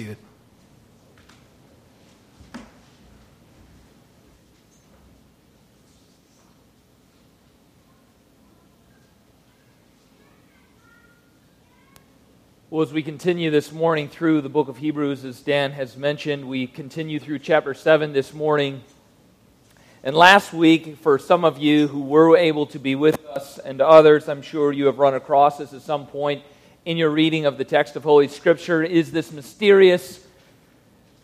seated. Well, as we continue this morning through the book of Hebrews, as Dan has mentioned, we continue through chapter 7 this morning. And last week, for some of you who were able to be with us and others, I'm sure you have run across this at some point in your reading of the text of Holy Scripture, is this mysterious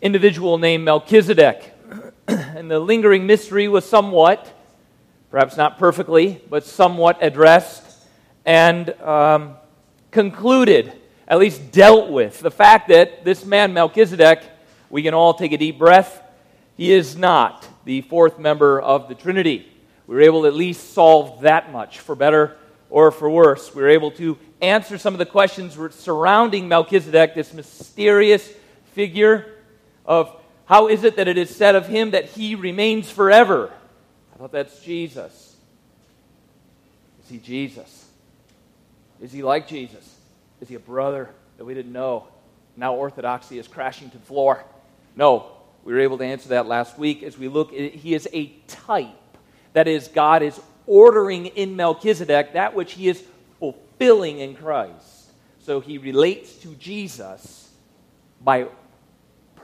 individual named Melchizedek. and the lingering mystery was somewhat, perhaps not perfectly, but somewhat addressed and um, concluded at least dealt with the fact that this man, Melchizedek, we can all take a deep breath, he is not the fourth member of the Trinity. We were able to at least solve that much, for better or for worse. We were able to answer some of the questions surrounding Melchizedek, this mysterious figure of how is it that it is said of him that he remains forever? I thought that's Jesus. Is he Jesus? Is he like Jesus? Is he a brother that we didn't know? Now orthodoxy is crashing to the floor. No, we were able to answer that last week as we look. He is a type. That is, God is ordering in Melchizedek that which he is fulfilling in Christ. So he relates to Jesus by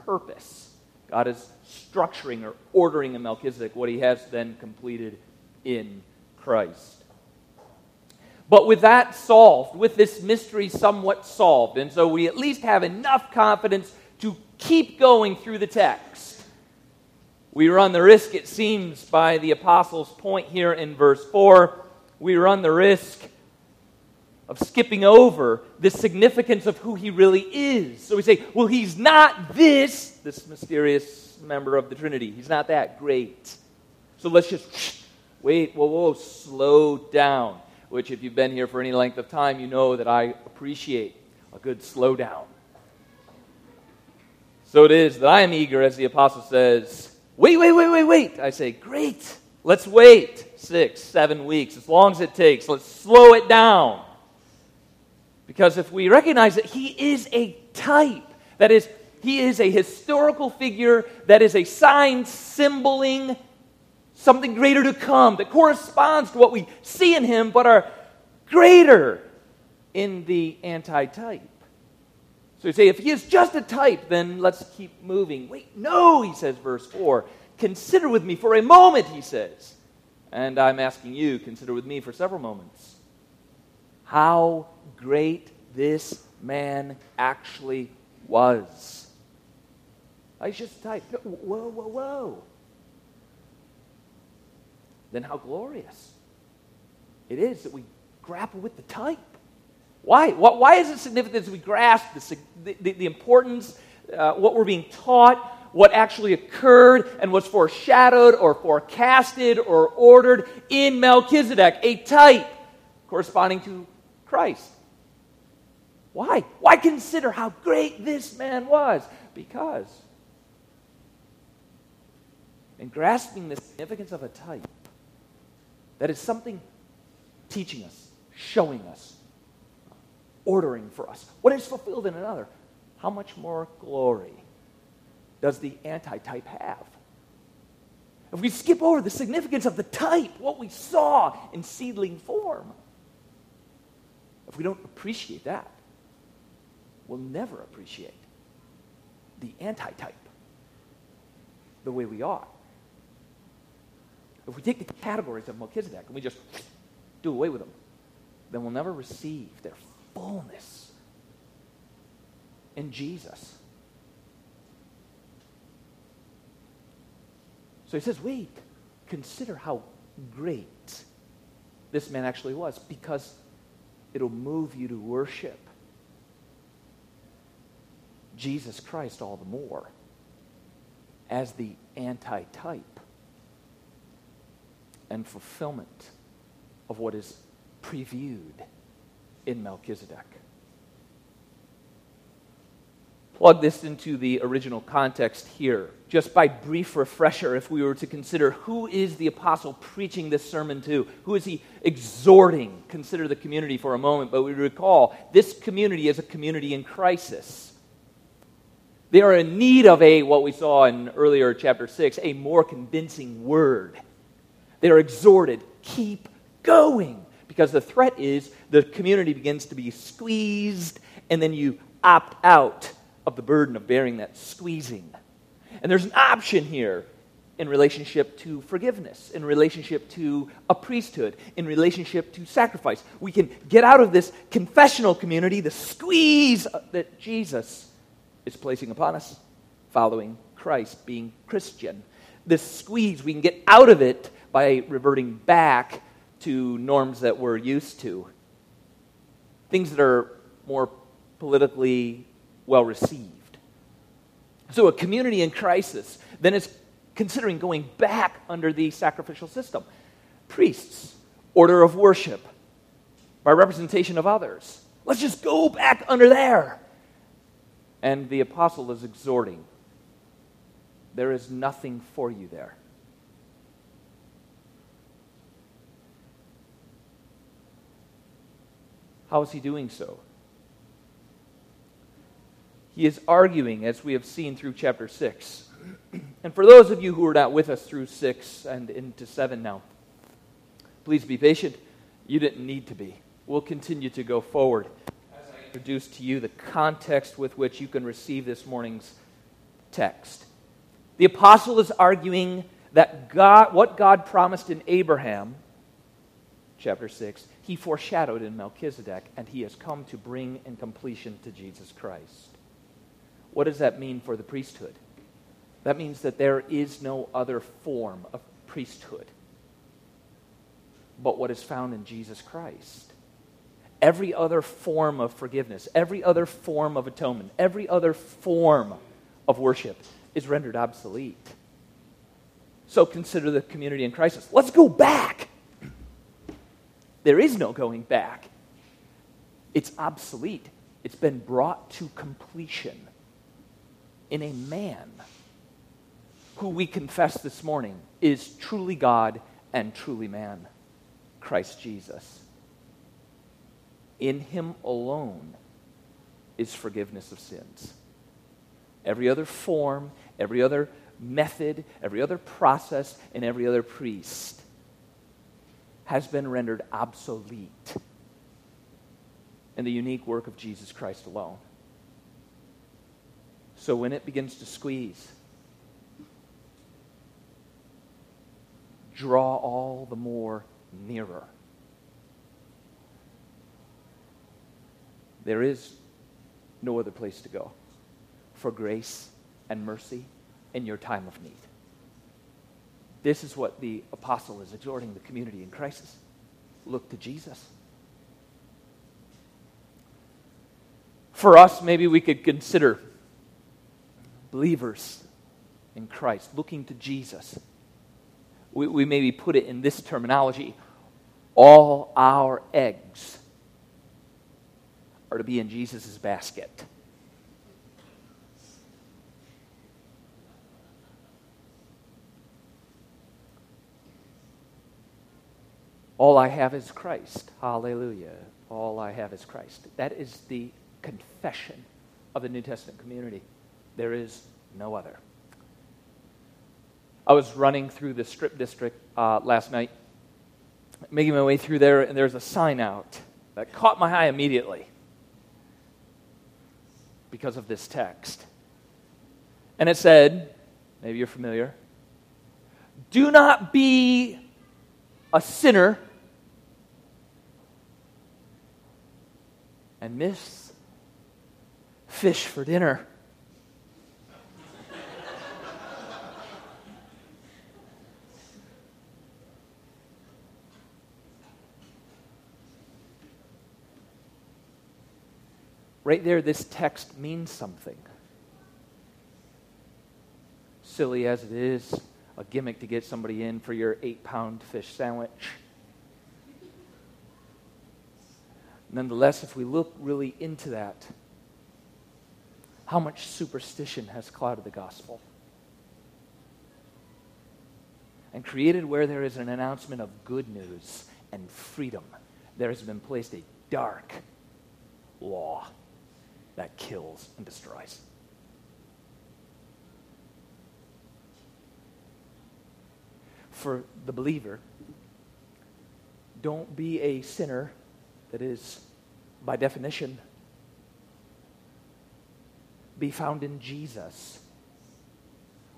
purpose. God is structuring or ordering in Melchizedek what he has then completed in Christ. But with that solved, with this mystery somewhat solved, and so we at least have enough confidence to keep going through the text. We run the risk, it seems, by the apostles' point here in verse 4, we run the risk of skipping over the significance of who he really is. So we say, well, he's not this, this mysterious member of the Trinity. He's not that great. So let's just wait, whoa, whoa, slow down which, if you've been here for any length of time, you know that I appreciate a good slowdown. So it is that I am eager, as the apostle says, wait, wait, wait, wait, wait. I say, great, let's wait six, seven weeks, as long as it takes. Let's slow it down. Because if we recognize that he is a type, that is, he is a historical figure that is a sign symboling something greater to come that corresponds to what we see in him, but are greater in the anti type. So you say, if he is just a type, then let's keep moving. Wait, no, he says, verse 4. Consider with me for a moment, he says. And I'm asking you, consider with me for several moments. How great this man actually was. I just type. Whoa, whoa, whoa then how glorious it is that we grapple with the type. Why? Why is it significant that we grasp the, the, the importance, uh, what we're being taught, what actually occurred, and was foreshadowed or forecasted or ordered in Melchizedek, a type corresponding to Christ? Why? Why consider how great this man was? Because in grasping the significance of a type, that is something teaching us, showing us, ordering for us. What is fulfilled in another? How much more glory does the antitype have? If we skip over the significance of the type, what we saw in seedling form, if we don't appreciate that, we'll never appreciate the antitype the way we ought. If we take the categories of Melchizedek and we just do away with them, then we'll never receive their fullness in Jesus. So he says, wait, consider how great this man actually was because it'll move you to worship Jesus Christ all the more as the anti-type and fulfillment of what is previewed in Melchizedek. Plug this into the original context here. Just by brief refresher, if we were to consider who is the apostle preaching this sermon to? Who is he exhorting? Consider the community for a moment, but we recall this community is a community in crisis. They are in need of a, what we saw in earlier chapter 6, a more convincing word. They are exhorted, keep going. Because the threat is the community begins to be squeezed, and then you opt out of the burden of bearing that squeezing. And there's an option here in relationship to forgiveness, in relationship to a priesthood, in relationship to sacrifice. We can get out of this confessional community, the squeeze that Jesus is placing upon us, following Christ, being Christian. This squeeze, we can get out of it by reverting back to norms that we're used to, things that are more politically well received. So, a community in crisis then is considering going back under the sacrificial system. Priests, order of worship, by representation of others. Let's just go back under there. And the apostle is exhorting there is nothing for you there. How is he doing so? He is arguing, as we have seen through chapter 6. And for those of you who are not with us through 6 and into 7 now, please be patient. You didn't need to be. We'll continue to go forward as I introduce to you the context with which you can receive this morning's text. The apostle is arguing that God, what God promised in Abraham, chapter 6, he foreshadowed in Melchizedek, and he has come to bring in completion to Jesus Christ. What does that mean for the priesthood? That means that there is no other form of priesthood but what is found in Jesus Christ. Every other form of forgiveness, every other form of atonement, every other form of worship is rendered obsolete. So consider the community in crisis. Let's go back there is no going back. It's obsolete. It's been brought to completion in a man who we confess this morning is truly God and truly man, Christ Jesus. In him alone is forgiveness of sins. Every other form, every other method, every other process, and every other priest has been rendered obsolete in the unique work of Jesus Christ alone. So when it begins to squeeze, draw all the more nearer. There is no other place to go for grace and mercy in your time of need. This is what the apostle is exhorting the community in crisis. Look to Jesus. For us, maybe we could consider believers in Christ, looking to Jesus. We, we maybe put it in this terminology all our eggs are to be in Jesus' basket. All I have is Christ. Hallelujah. All I have is Christ. That is the confession of the New Testament community. There is no other. I was running through the strip district uh, last night, making my way through there, and there's a sign out that caught my eye immediately because of this text. And it said, maybe you're familiar, do not be a sinner and miss fish for dinner. Right there, this text means something. Silly as it is, a gimmick to get somebody in for your eight pound fish sandwich. Nonetheless, if we look really into that, how much superstition has clouded the gospel? And created where there is an announcement of good news and freedom, there has been placed a dark law that kills and destroys. For the believer, don't be a sinner that is, by definition, be found in Jesus,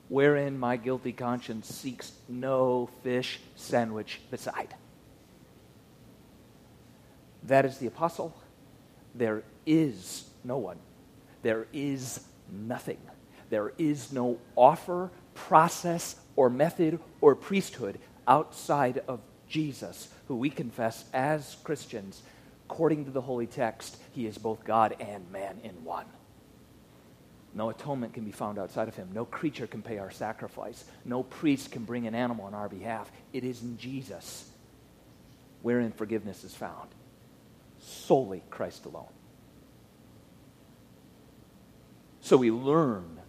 wherein my guilty conscience seeks no fish sandwich beside. That is the apostle. There is no one. There is nothing. There is no offer, process, or method or priesthood outside of Jesus, who we confess as Christians, according to the holy text, he is both God and man in one. No atonement can be found outside of him. No creature can pay our sacrifice. No priest can bring an animal on our behalf. It is in Jesus wherein forgiveness is found. Solely Christ alone. So we learn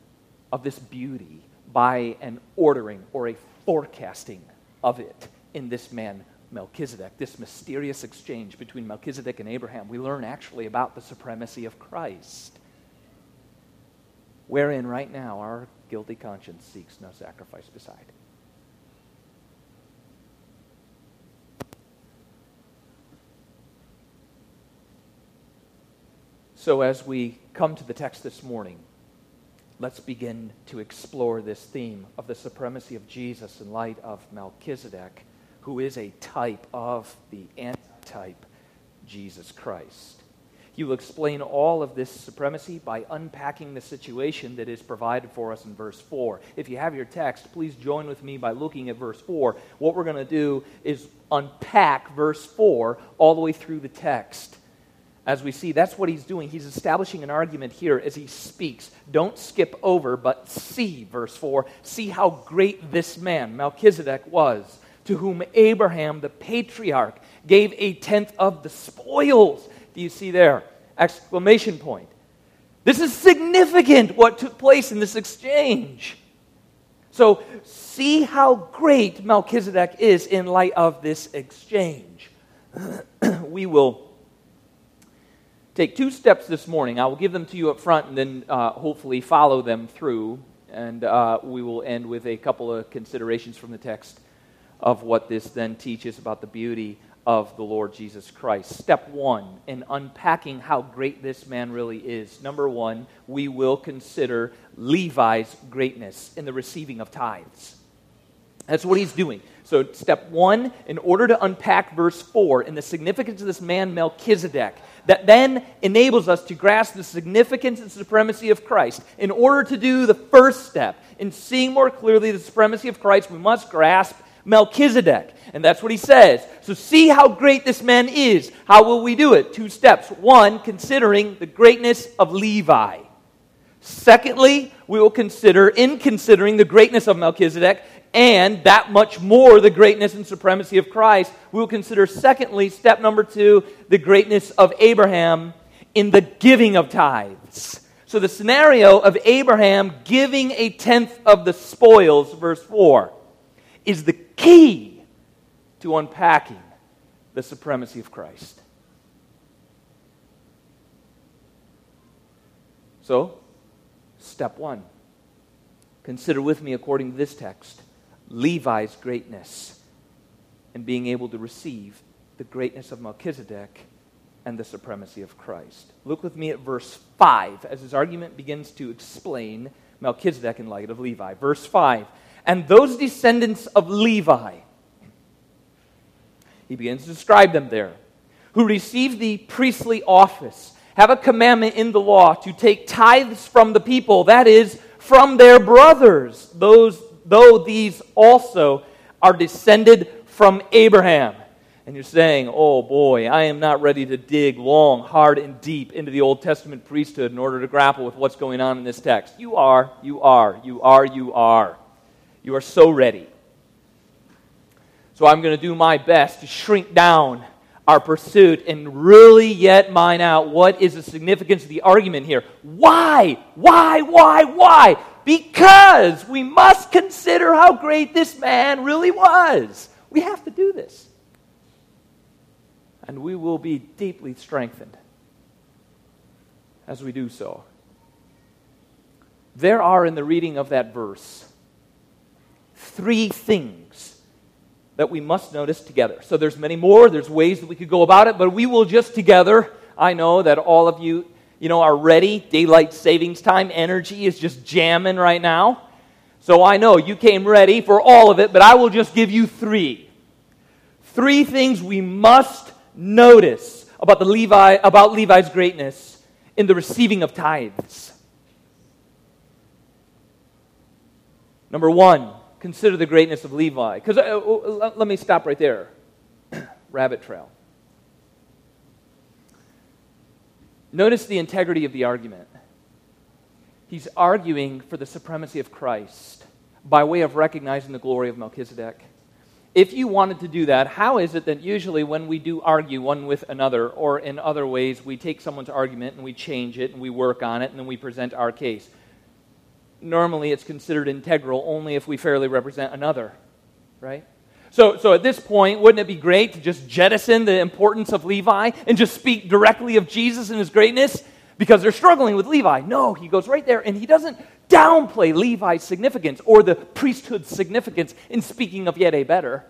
of this beauty by an ordering or a forecasting of it in this man Melchizedek, this mysterious exchange between Melchizedek and Abraham. We learn actually about the supremacy of Christ, wherein right now our guilty conscience seeks no sacrifice beside. So, as we come to the text this morning, let's begin to explore this theme of the supremacy of Jesus in light of Melchizedek, who is a type of the antitype, Jesus Christ. He will explain all of this supremacy by unpacking the situation that is provided for us in verse 4. If you have your text, please join with me by looking at verse 4. What we're going to do is unpack verse 4 all the way through the text as we see, that's what he's doing. He's establishing an argument here as he speaks. Don't skip over, but see, verse 4. See how great this man, Melchizedek, was, to whom Abraham, the patriarch, gave a tenth of the spoils. Do you see there? Exclamation point. This is significant what took place in this exchange. So, see how great Melchizedek is in light of this exchange. we will take two steps this morning. I will give them to you up front and then uh, hopefully follow them through. And uh, we will end with a couple of considerations from the text of what this then teaches about the beauty of the Lord Jesus Christ. Step one in unpacking how great this man really is. Number one, we will consider Levi's greatness in the receiving of tithes. That's what he's doing. So, step one, in order to unpack verse four and the significance of this man Melchizedek, that then enables us to grasp the significance and supremacy of Christ. In order to do the first step, in seeing more clearly the supremacy of Christ, we must grasp Melchizedek. And that's what he says. So, see how great this man is. How will we do it? Two steps. One, considering the greatness of Levi. Secondly, we will consider, in considering the greatness of Melchizedek, and that much more the greatness and supremacy of Christ, we will consider, secondly, step number two, the greatness of Abraham in the giving of tithes. So, the scenario of Abraham giving a tenth of the spoils, verse 4, is the key to unpacking the supremacy of Christ. So, step one consider with me, according to this text, Levi's greatness and being able to receive the greatness of Melchizedek and the supremacy of Christ. Look with me at verse 5 as his argument begins to explain Melchizedek in light of Levi. Verse 5 And those descendants of Levi, he begins to describe them there, who received the priestly office, have a commandment in the law to take tithes from the people, that is, from their brothers, those though these also are descended from Abraham. And you're saying, oh boy, I am not ready to dig long, hard, and deep into the Old Testament priesthood in order to grapple with what's going on in this text. You are, you are, you are, you are. You are so ready. So I'm going to do my best to shrink down our pursuit and really yet mine out what is the significance of the argument here. Why? Why? Why? Why? Because we must consider how great this man really was. We have to do this. And we will be deeply strengthened as we do so. There are in the reading of that verse three things that we must notice together. So there's many more, there's ways that we could go about it, but we will just together. I know that all of you, you know, are ready. Daylight savings time energy is just jamming right now. So I know you came ready for all of it, but I will just give you 3. Three things we must notice about the Levi about Levi's greatness in the receiving of tithes. Number 1, consider the greatness of Levi. Because uh, uh let me stop right there. Rabbit trail. Notice the integrity of the argument. He's arguing for the supremacy of Christ by way of recognizing the glory of Melchizedek. If you wanted to do that, how is it that usually when we do argue one with another, or in other ways, we take someone's argument and we change it and we work on it and then we present our case? normally it's considered integral only if we fairly represent another, right? So, so at this point, wouldn't it be great to just jettison the importance of Levi and just speak directly of Jesus and his greatness? Because they're struggling with Levi. No, he goes right there and he doesn't downplay Levi's significance or the priesthood's significance in speaking of yet a better.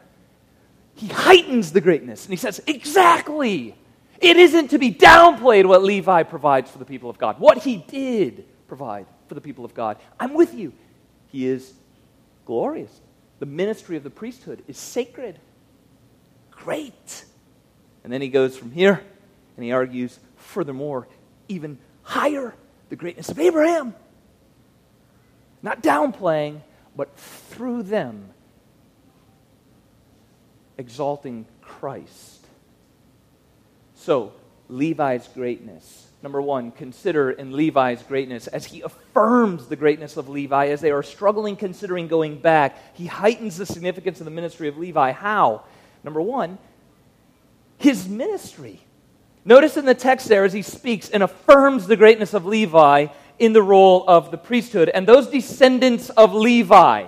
He heightens the greatness and he says, Exactly. It isn't to be downplayed what Levi provides for the people of God, what he did provide for the people of God. I'm with you. He is glorious. The ministry of the priesthood is sacred. Great. And then he goes from here and he argues, furthermore, even higher the greatness of Abraham. Not downplaying, but through them exalting Christ. So, Levi's greatness Number one, consider in Levi's greatness as he affirms the greatness of Levi as they are struggling considering going back. He heightens the significance of the ministry of Levi. How? Number one, his ministry. Notice in the text there as he speaks and affirms the greatness of Levi in the role of the priesthood. And those descendants of Levi,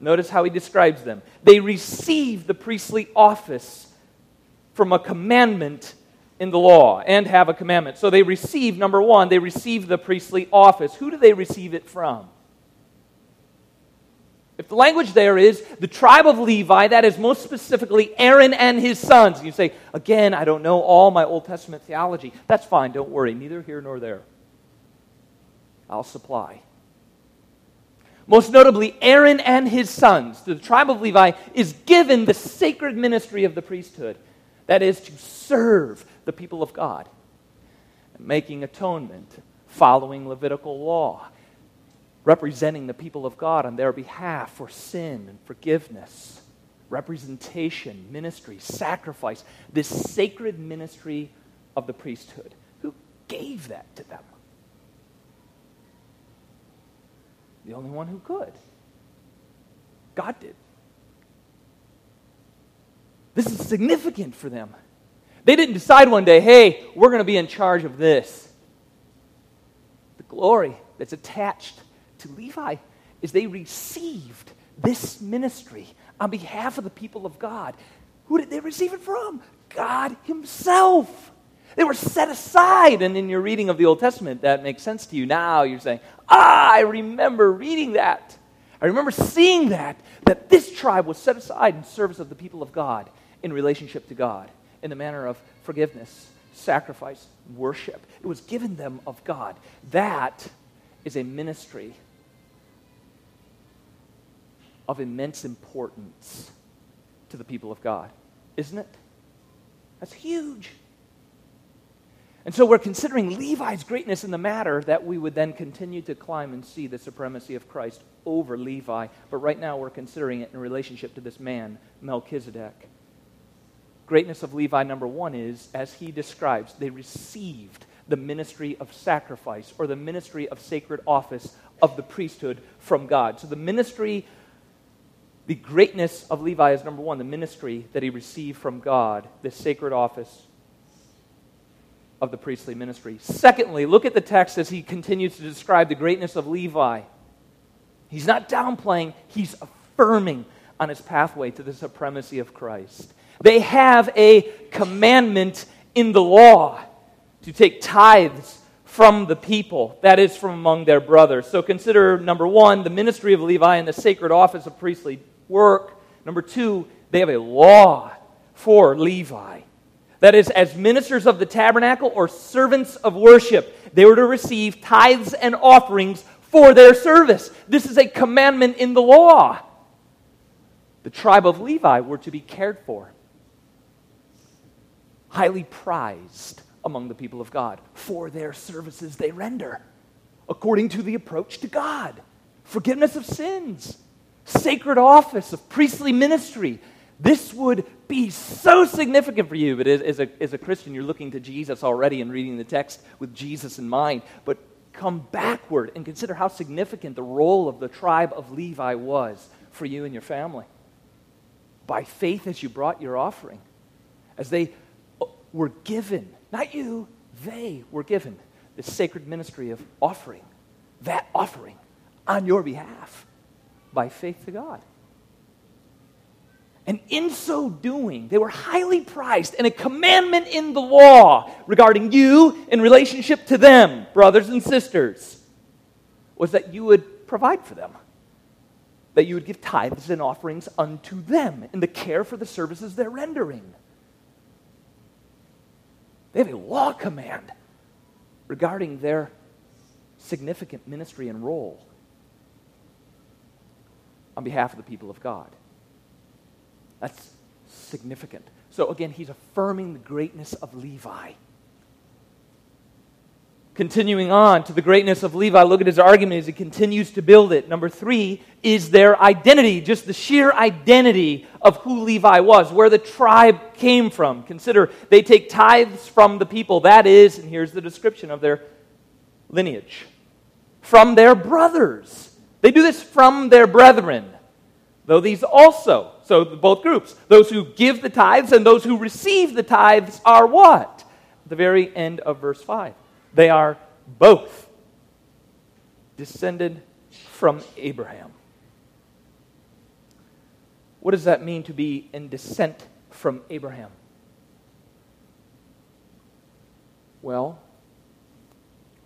notice how he describes them. They receive the priestly office from a commandment in the law and have a commandment. So they receive, number one, they receive the priestly office. Who do they receive it from? If the language there is the tribe of Levi, that is most specifically Aaron and his sons. You say, again, I don't know all my Old Testament theology. That's fine, don't worry, neither here nor there. I'll supply. Most notably, Aaron and his sons, the tribe of Levi, is given the sacred ministry of the priesthood. That is to serve the people of God, making atonement, following Levitical law, representing the people of God on their behalf for sin and forgiveness, representation, ministry, sacrifice, this sacred ministry of the priesthood. Who gave that to them? The only one who could. God did. This is significant for them. They didn't decide one day, hey, we're going to be in charge of this. The glory that's attached to Levi is they received this ministry on behalf of the people of God. Who did they receive it from? God Himself. They were set aside. And in your reading of the Old Testament, that makes sense to you now. You're saying, ah, I remember reading that. I remember seeing that, that this tribe was set aside in service of the people of God in relationship to God in the manner of forgiveness, sacrifice, worship. It was given them of God. That is a ministry of immense importance to the people of God, isn't it? That's huge. And so we're considering Levi's greatness in the matter that we would then continue to climb and see the supremacy of Christ over Levi. But right now we're considering it in relationship to this man, Melchizedek greatness of Levi, number one, is, as he describes, they received the ministry of sacrifice or the ministry of sacred office of the priesthood from God. So the ministry, the greatness of Levi is number one, the ministry that he received from God, the sacred office of the priestly ministry. Secondly, look at the text as he continues to describe the greatness of Levi. He's not downplaying, he's affirming on his pathway to the supremacy of Christ. They have a commandment in the law to take tithes from the people, that is, from among their brothers. So consider number one, the ministry of Levi and the sacred office of priestly work. Number two, They have a law for Levi. That is, as ministers of the tabernacle or servants of worship, they were to receive tithes and offerings for their service. This is a commandment in the law. The tribe of Levi were to be cared for, highly prized among the people of God for their services they render, according to the approach to God, forgiveness of sins, sacred office of priestly ministry. This would be so significant for you. But as, a, as a Christian, you're looking to Jesus already and reading the text with Jesus in mind. But come backward and consider how significant the role of the tribe of Levi was for you and your family. By faith, as you brought your offering, as they were given, not you, they were given the sacred ministry of offering, that offering on your behalf by faith to God. And in so doing, they were highly prized, and a commandment in the law regarding you in relationship to them, brothers and sisters, was that you would provide for them, that you would give tithes and offerings unto them in the care for the services they're rendering. They have a law command regarding their significant ministry and role on behalf of the people of God. That's significant. So again, he's affirming the greatness of Levi. Continuing on to the greatness of Levi, look at his argument as he continues to build it. Number three is their identity, just the sheer identity of who Levi was, where the tribe came from. Consider they take tithes from the people, that is, and here's the description of their lineage, from their brothers. They do this from their brethren. Though these also, so both groups, those who give the tithes and those who receive the tithes are what? At the very end of verse 5. They are both descended from Abraham. What does that mean to be in descent from Abraham? Well,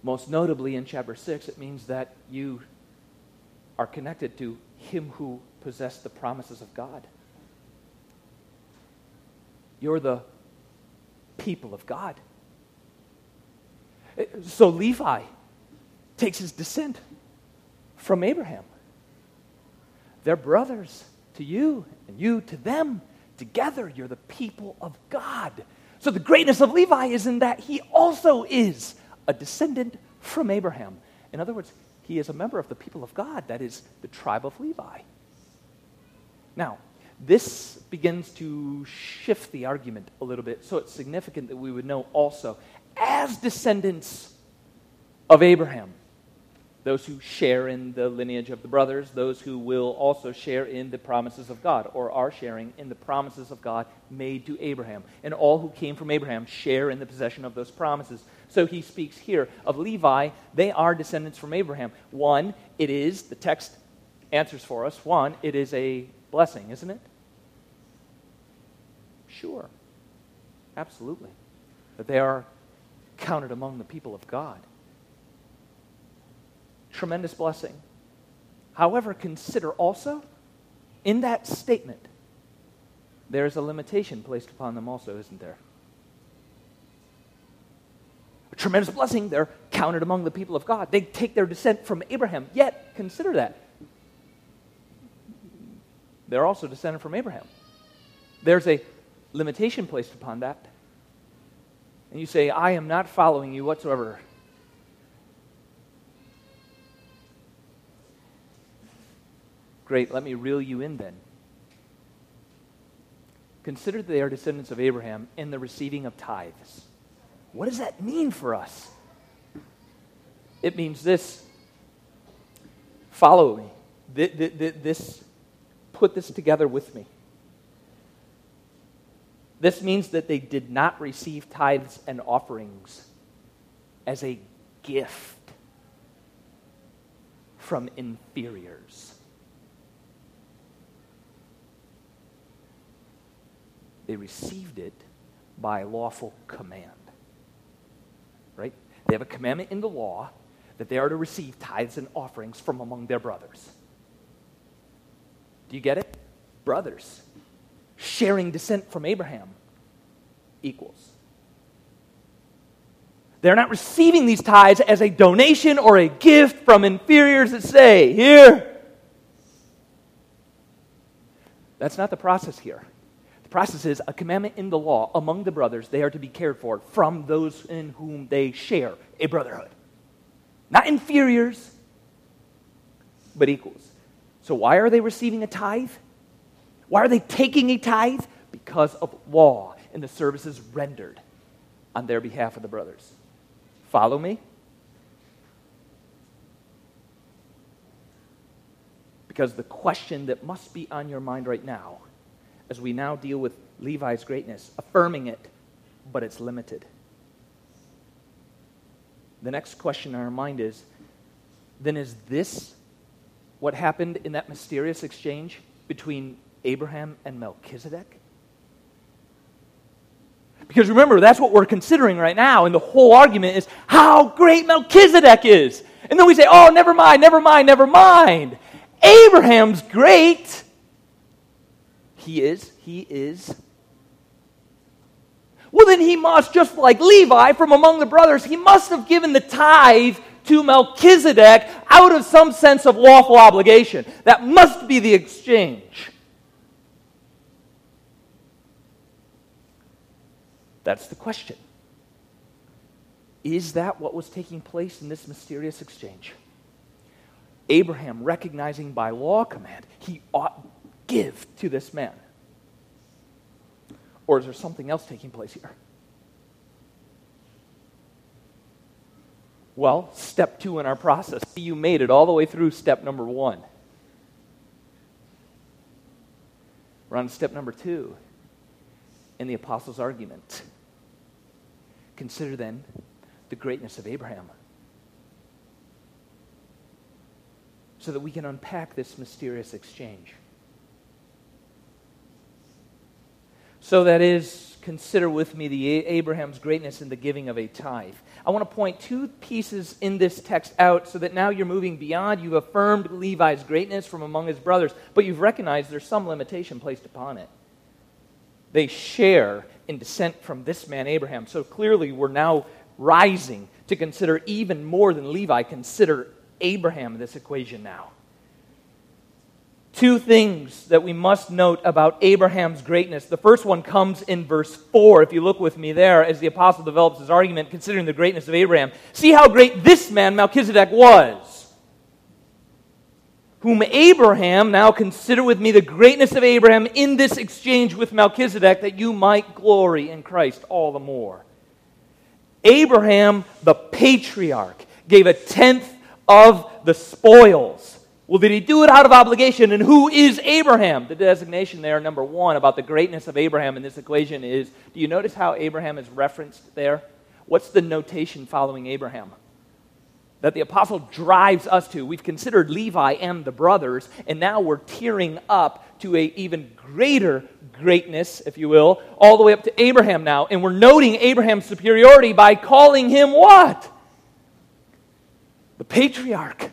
most notably in chapter 6, it means that you are connected to him who possessed the promises of God. You're the people of God. So Levi takes his descent from Abraham. They're brothers to you, and you to them. Together, you're the people of God. So the greatness of Levi is in that he also is a descendant from Abraham. In other words, he is a member of the people of God, that is, the tribe of Levi. Now, this begins to shift the argument a little bit, so it's significant that we would know also, as descendants of Abraham, those who share in the lineage of the brothers, those who will also share in the promises of God, or are sharing in the promises of God made to Abraham. And all who came from Abraham share in the possession of those promises. So he speaks here of Levi. They are descendants from Abraham. One, it is, the text answers for us, one, it is a blessing, isn't it? Sure. Absolutely. That they are counted among the people of God. Tremendous blessing. However, consider also in that statement, there is a limitation placed upon them, also, isn't there? A tremendous blessing. They're counted among the people of God. They take their descent from Abraham. Yet, consider that they're also descended from Abraham. There's a limitation placed upon that. And you say, I am not following you whatsoever. Great, let me reel you in then. Consider they are descendants of Abraham in the receiving of tithes. What does that mean for us? It means this follow me. This put this together with me. This means that they did not receive tithes and offerings as a gift from inferiors. They received it by lawful command. Right? They have a commandment in the law that they are to receive tithes and offerings from among their brothers. Do you get it? Brothers. Sharing descent from Abraham equals. They're not receiving these tithes as a donation or a gift from inferiors that say, Here. That's not the process here. The process is a commandment in the law among the brothers, they are to be cared for from those in whom they share a brotherhood. Not inferiors, but equals. So, why are they receiving a tithe? Why are they taking a tithe? Because of law and the services rendered on their behalf of the brothers. Follow me? Because the question that must be on your mind right now, as we now deal with Levi's greatness, affirming it, but it's limited. The next question in our mind is then is this what happened in that mysterious exchange between Abraham and Melchizedek? Because remember, that's what we're considering right now, and the whole argument is how great Melchizedek is. And then we say, oh, never mind, never mind, never mind. Abraham's great. He is, he is. Well, then he must, just like Levi from among the brothers, he must have given the tithe to Melchizedek out of some sense of lawful obligation. That must be the exchange. That's the question. Is that what was taking place in this mysterious exchange? Abraham recognizing by law command he ought give to this man. Or is there something else taking place here? Well, step two in our process. You made it all the way through step number one. We're on step number two in the apostles' argument. Consider then the greatness of Abraham. So that we can unpack this mysterious exchange. So that is, consider with me the Abraham's greatness in the giving of a tithe. I want to point two pieces in this text out so that now you're moving beyond. You've affirmed Levi's greatness from among his brothers, but you've recognized there's some limitation placed upon it. They share in descent from this man, Abraham. So clearly, we're now rising to consider even more than Levi, consider Abraham in this equation now. Two things that we must note about Abraham's greatness. The first one comes in verse 4. If you look with me there, as the apostle develops his argument considering the greatness of Abraham, see how great this man, Melchizedek, was whom Abraham, now consider with me the greatness of Abraham in this exchange with Melchizedek, that you might glory in Christ all the more. Abraham, the patriarch, gave a tenth of the spoils. Well, did he do it out of obligation? And who is Abraham? The designation there, number one, about the greatness of Abraham in this equation is do you notice how Abraham is referenced there? What's the notation following Abraham? That the apostle drives us to. We've considered Levi and the brothers, and now we're tearing up to a even greater greatness, if you will, all the way up to Abraham now. And we're noting Abraham's superiority by calling him what? The patriarch.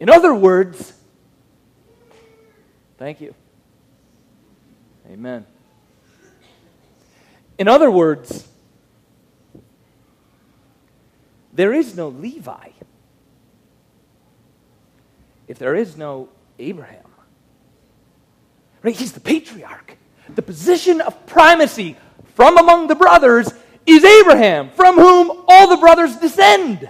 In other words, thank you. Amen. In other words, there is no Levi if there is no Abraham. Right? He's the patriarch. The position of primacy from among the brothers is Abraham, from whom all the brothers descend.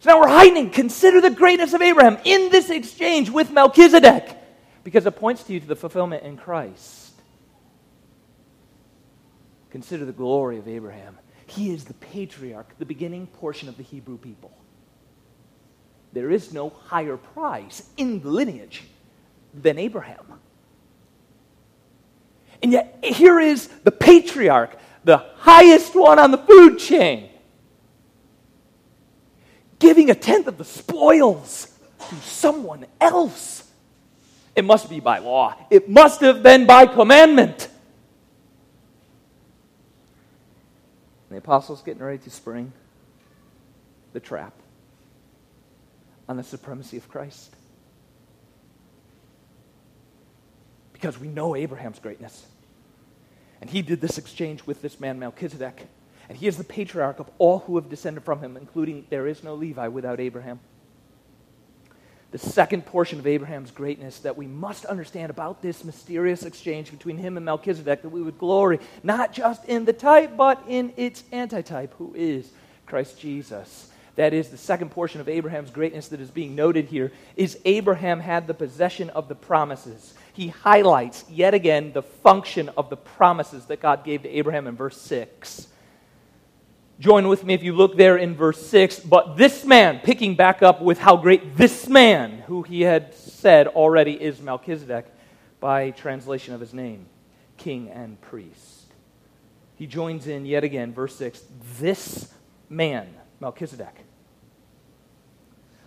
So now we're heightening. Consider the greatness of Abraham in this exchange with Melchizedek because it points to you to the fulfillment in Christ. Consider the glory of Abraham. He is the patriarch, the beginning portion of the Hebrew people. There is no higher prize in the lineage than Abraham. And yet, here is the patriarch, the highest one on the food chain, giving a tenth of the spoils to someone else. It must be by law, it must have been by commandment. And the apostle's getting ready to spring the trap. on the supremacy of Christ. Because we know Abraham's greatness. And he did this exchange with this man, Melchizedek. And he is the patriarch of all who have descended from him, including there is no Levi without Abraham. The second portion of Abraham's greatness that we must understand about this mysterious exchange between him and Melchizedek, that we would glory not just in the type, but in its antitype, who is Christ Jesus. That is the second portion of Abraham's greatness that is being noted here, is Abraham had the possession of the promises. He highlights yet again the function of the promises that God gave to Abraham in verse 6. Join with me if you look there in verse 6. But this man, picking back up with how great this man, who he had said already is Melchizedek by translation of his name, king and priest. He joins in yet again, verse 6. This man, Melchizedek,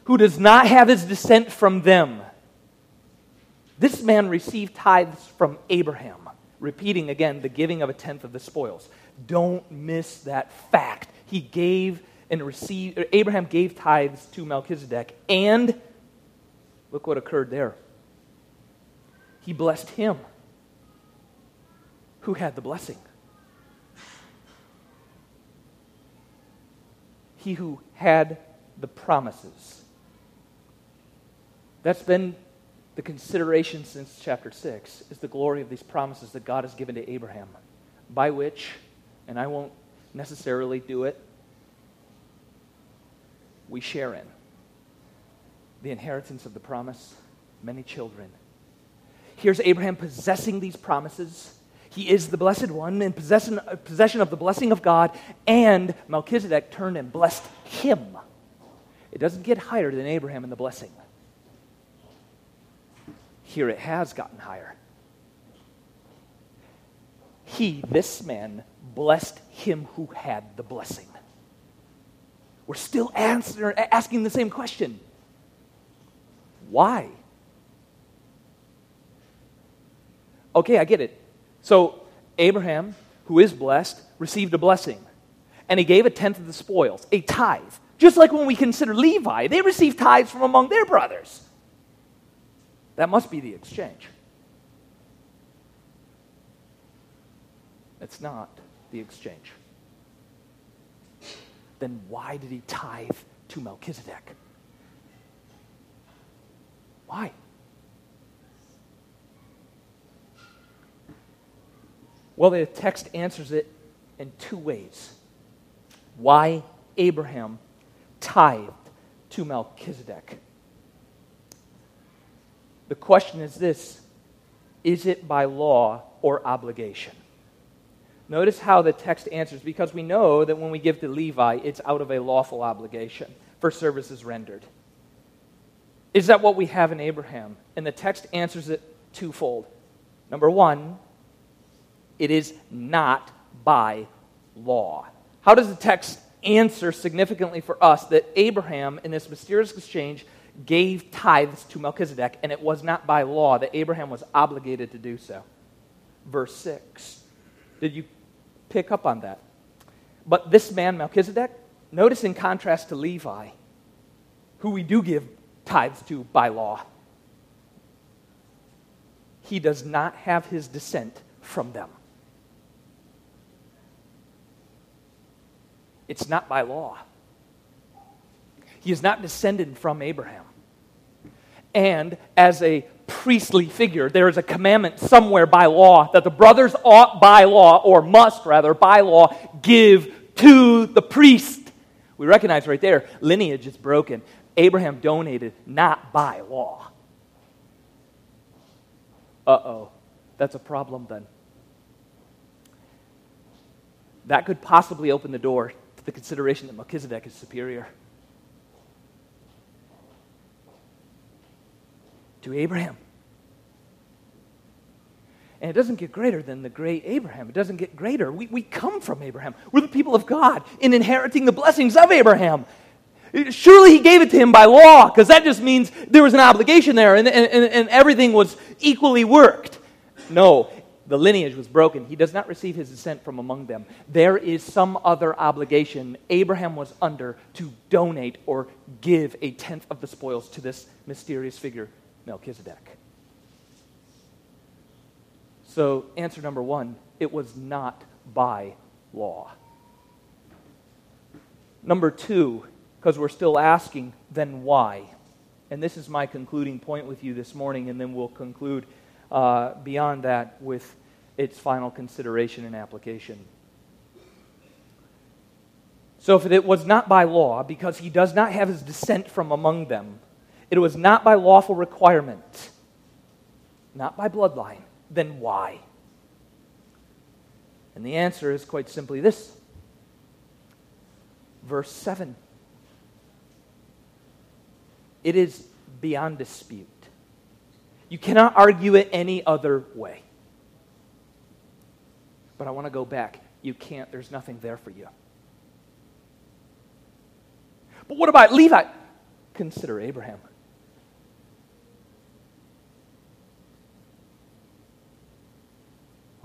who does not have his descent from them. This man received tithes from Abraham, repeating again the giving of a tenth of the spoils. Don't miss that fact. He gave and received, Abraham gave tithes to Melchizedek, and look what occurred there. He blessed him who had the blessing. He who had the promises. That's been the consideration since chapter 6 is the glory of these promises that God has given to Abraham, by which and I won't necessarily do it, we share in the inheritance of the promise, many children. Here's Abraham possessing these promises. He is the blessed one in possession, possession of the blessing of God, and Melchizedek turned and blessed him. It doesn't get higher than Abraham in the blessing. Here it has gotten higher. He, this man, blessed him who had the blessing. We're still answer, asking the same question why? Okay, I get it. So, Abraham, who is blessed, received a blessing, and he gave a tenth of the spoils, a tithe. Just like when we consider Levi, they received tithes from among their brothers. That must be the exchange. It's not the exchange. Then why did he tithe to Melchizedek? Why? Well, the text answers it in two ways. Why Abraham tithed to Melchizedek. The question is this Is it by law or obligation? Notice how the text answers because we know that when we give to Levi, it's out of a lawful obligation for services rendered. Is that what we have in Abraham? And the text answers it twofold. Number one, it is not by law. How does the text answer significantly for us that Abraham, in this mysterious exchange, gave tithes to Melchizedek, and it was not by law that Abraham was obligated to do so? Verse 6. Did you pick up on that? But this man, Melchizedek, notice in contrast to Levi, who we do give tithes to by law, he does not have his descent from them. It's not by law. He is not descended from Abraham. And as a priestly figure. There is a commandment somewhere by law that the brothers ought by law, or must rather, by law, give to the priest. We recognize right there, lineage is broken. Abraham donated not by law. Uh oh, that's a problem then. That could possibly open the door to the consideration that Melchizedek is superior. to Abraham. And it doesn't get greater than the great Abraham. It doesn't get greater. We, we come from Abraham. We're the people of God in inheriting the blessings of Abraham. Surely he gave it to him by law, because that just means there was an obligation there and, and, and everything was equally worked. No, the lineage was broken. He does not receive his descent from among them. There is some other obligation Abraham was under to donate or give a tenth of the spoils to this mysterious figure, Melchizedek. So, answer number one it was not by law. Number two, because we're still asking, then why? And this is my concluding point with you this morning, and then we'll conclude uh, beyond that with its final consideration and application. So, if it was not by law, because he does not have his descent from among them, it was not by lawful requirement, not by bloodline, then why? And the answer is quite simply this verse 7. It is beyond dispute. You cannot argue it any other way. But I want to go back. You can't, there's nothing there for you. But what about Levi? Consider Abraham.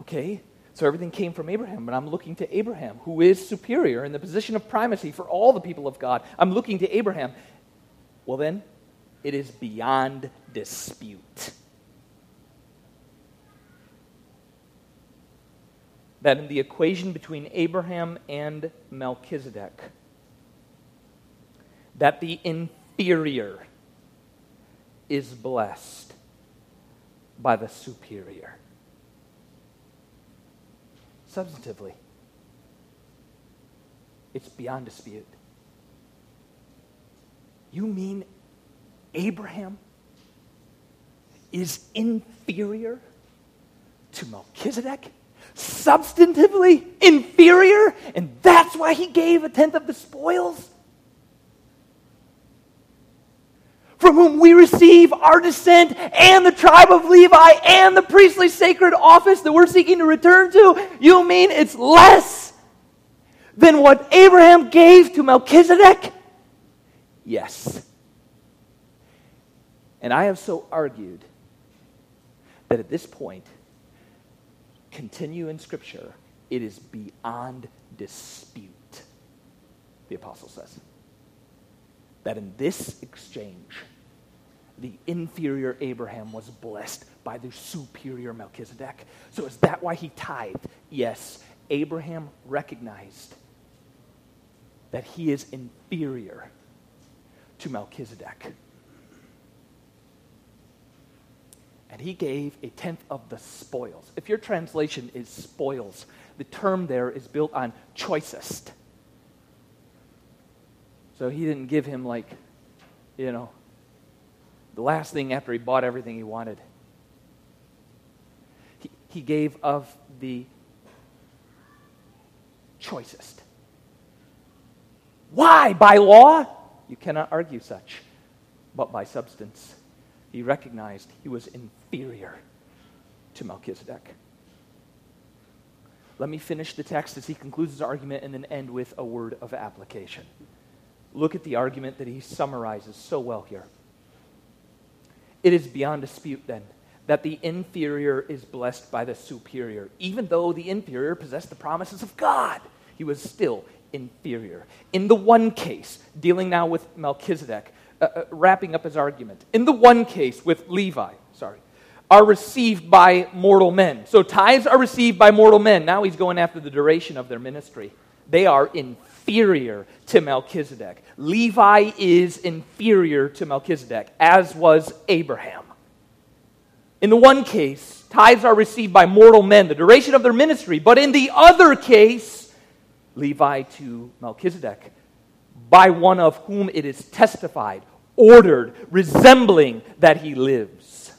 Okay, so everything came from Abraham, but I'm looking to Abraham, who is superior in the position of primacy for all the people of God. I'm looking to Abraham. Well, then, it is beyond dispute. That in the equation between Abraham and Melchizedek, that the inferior is blessed by the superior substantively. It's beyond dispute. You mean Abraham is inferior to Melchizedek? Substantively inferior? And that's why he gave a tenth of the spoils? from whom we receive our descent and the tribe of Levi and the priestly sacred office that we're seeking to return to, you mean it's less than what Abraham gave to Melchizedek? Yes. And I have so argued that at this point, continue in Scripture, it is beyond dispute, the apostle says that in this exchange, the inferior Abraham was blessed by the superior Melchizedek. So is that why he tithed? Yes, Abraham recognized that he is inferior to Melchizedek. And he gave a tenth of the spoils. If your translation is spoils, the term there is built on choicest. So he didn't give him, like, you know, the last thing after he bought everything he wanted. He, he gave of the choicest. Why? By law? You cannot argue such, but by substance. He recognized he was inferior to Melchizedek. Let me finish the text as he concludes his argument and then end with a word of application. Look at the argument that he summarizes so well here. It is beyond dispute, then, that the inferior is blessed by the superior. Even though the inferior possessed the promises of God, he was still inferior. In the one case, dealing now with Melchizedek, uh, uh, wrapping up his argument, in the one case with Levi, sorry, are received by mortal men. So tithes are received by mortal men. Now he's going after the duration of their ministry. They are inferior inferior to Melchizedek. Levi is inferior to Melchizedek, as was Abraham. In the one case, tithes are received by mortal men, the duration of their ministry. But in the other case, Levi to Melchizedek, by one of whom it is testified, ordered, resembling that he lives.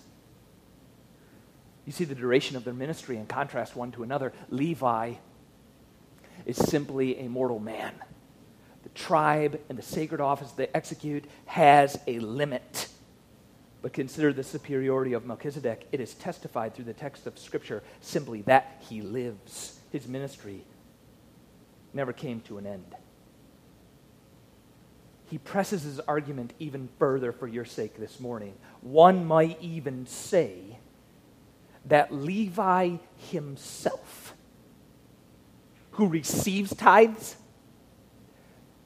You see the duration of their ministry in contrast one to another. Levi is simply a mortal man. Tribe and the sacred office they execute has a limit. But consider the superiority of Melchizedek. It is testified through the text of Scripture simply that he lives. His ministry never came to an end. He presses his argument even further for your sake this morning. One might even say that Levi himself, who receives tithes,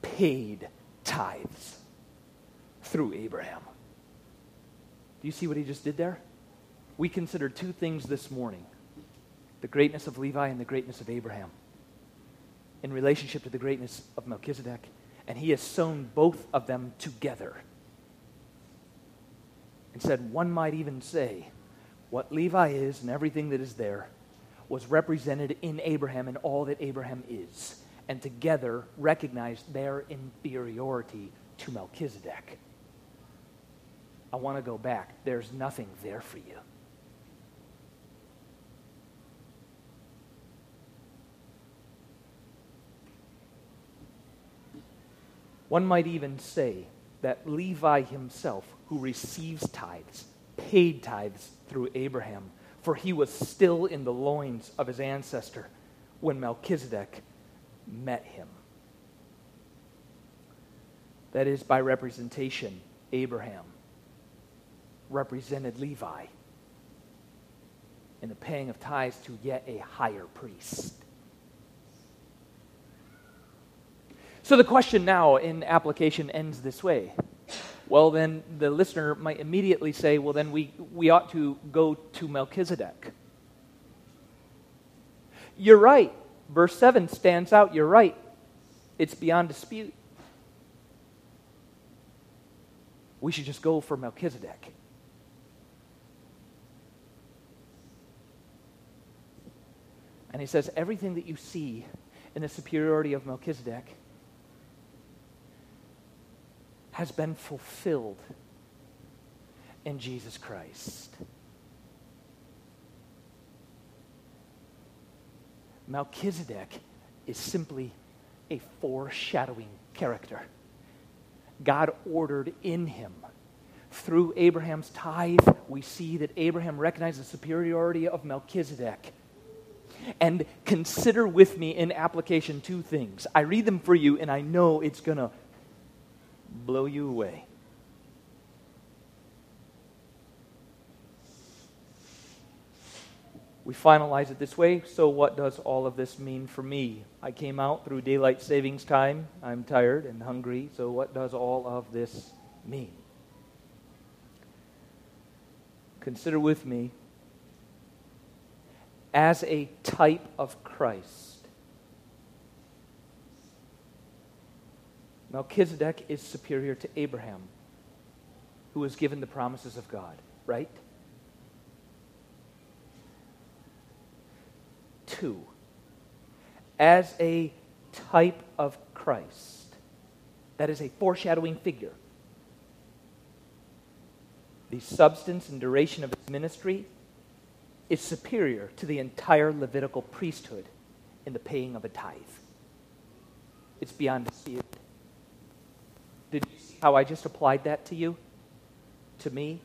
paid tithes through Abraham. Do you see what he just did there? We considered two things this morning the greatness of Levi and the greatness of Abraham in relationship to the greatness of Melchizedek. And he has sewn both of them together. And said, one might even say, what Levi is and everything that is there was represented in Abraham and all that Abraham is, and together recognize their inferiority to Melchizedek. I want to go back. There's nothing there for you. One might even say that Levi himself, who receives tithes, paid tithes through Abraham, for he was still in the loins of his ancestor when Melchizedek met him. That is, by representation, Abraham represented Levi in the paying of tithes to yet a higher priest. So the question now in application ends this way. Well, then the listener might immediately say, well, then we, we ought to go to Melchizedek. You're right. Verse 7 stands out. You're right. It's beyond dispute. We should just go for Melchizedek. And he says, everything that you see in the superiority of Melchizedek has been fulfilled in Jesus Christ. Melchizedek is simply a foreshadowing character. God ordered in him. Through Abraham's tithe, we see that Abraham recognized the superiority of Melchizedek. And consider with me in application two things. I read them for you, and I know it's going to blow you away. We finalize it this way. So, what does all of this mean for me? I came out through daylight savings time. I'm tired and hungry. So, what does all of this mean? Consider with me as a type of Christ Melchizedek is superior to Abraham, who was given the promises of God, right? Two, as a type of Christ, that is a foreshadowing figure. The substance and duration of his ministry is superior to the entire Levitical priesthood in the paying of a tithe. It's beyond dispute. Did you see how I just applied that to you? To me?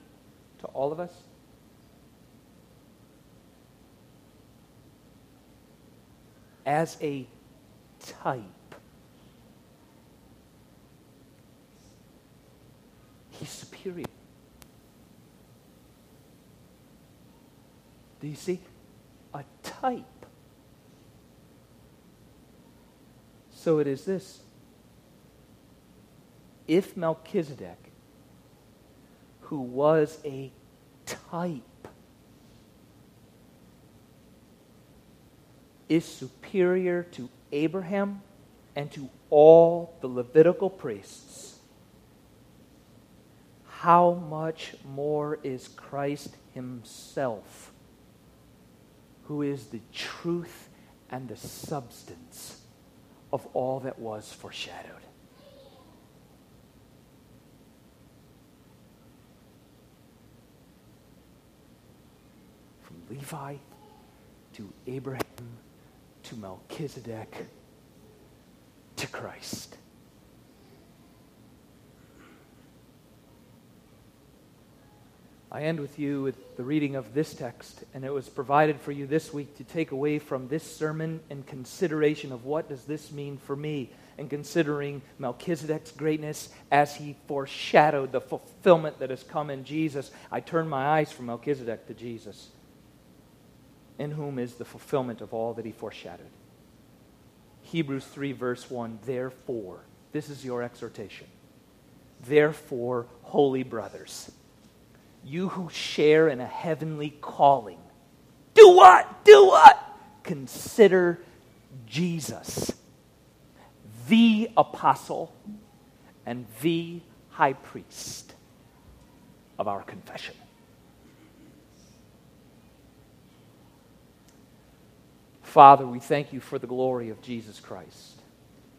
To all of us? As a type. He's superior. Do you see? A type. So it is this if Melchizedek, who was a type, is superior to Abraham and to all the Levitical priests, how much more is Christ Himself, who is the truth and the substance of all that was foreshadowed? From Levi to Abraham to Melchizedek to Christ. I end with you with the reading of this text, and it was provided for you this week to take away from this sermon and consideration of what does this mean for me, and considering Melchizedek's greatness as he foreshadowed the fulfillment that has come in Jesus. I turn my eyes from Melchizedek to Jesus. In whom is the fulfillment of all that he foreshadowed. Hebrews 3, verse 1 Therefore, this is your exhortation. Therefore, holy brothers, you who share in a heavenly calling, do what? Do what? Consider Jesus, the apostle and the high priest of our confession. Father, we thank you for the glory of Jesus Christ.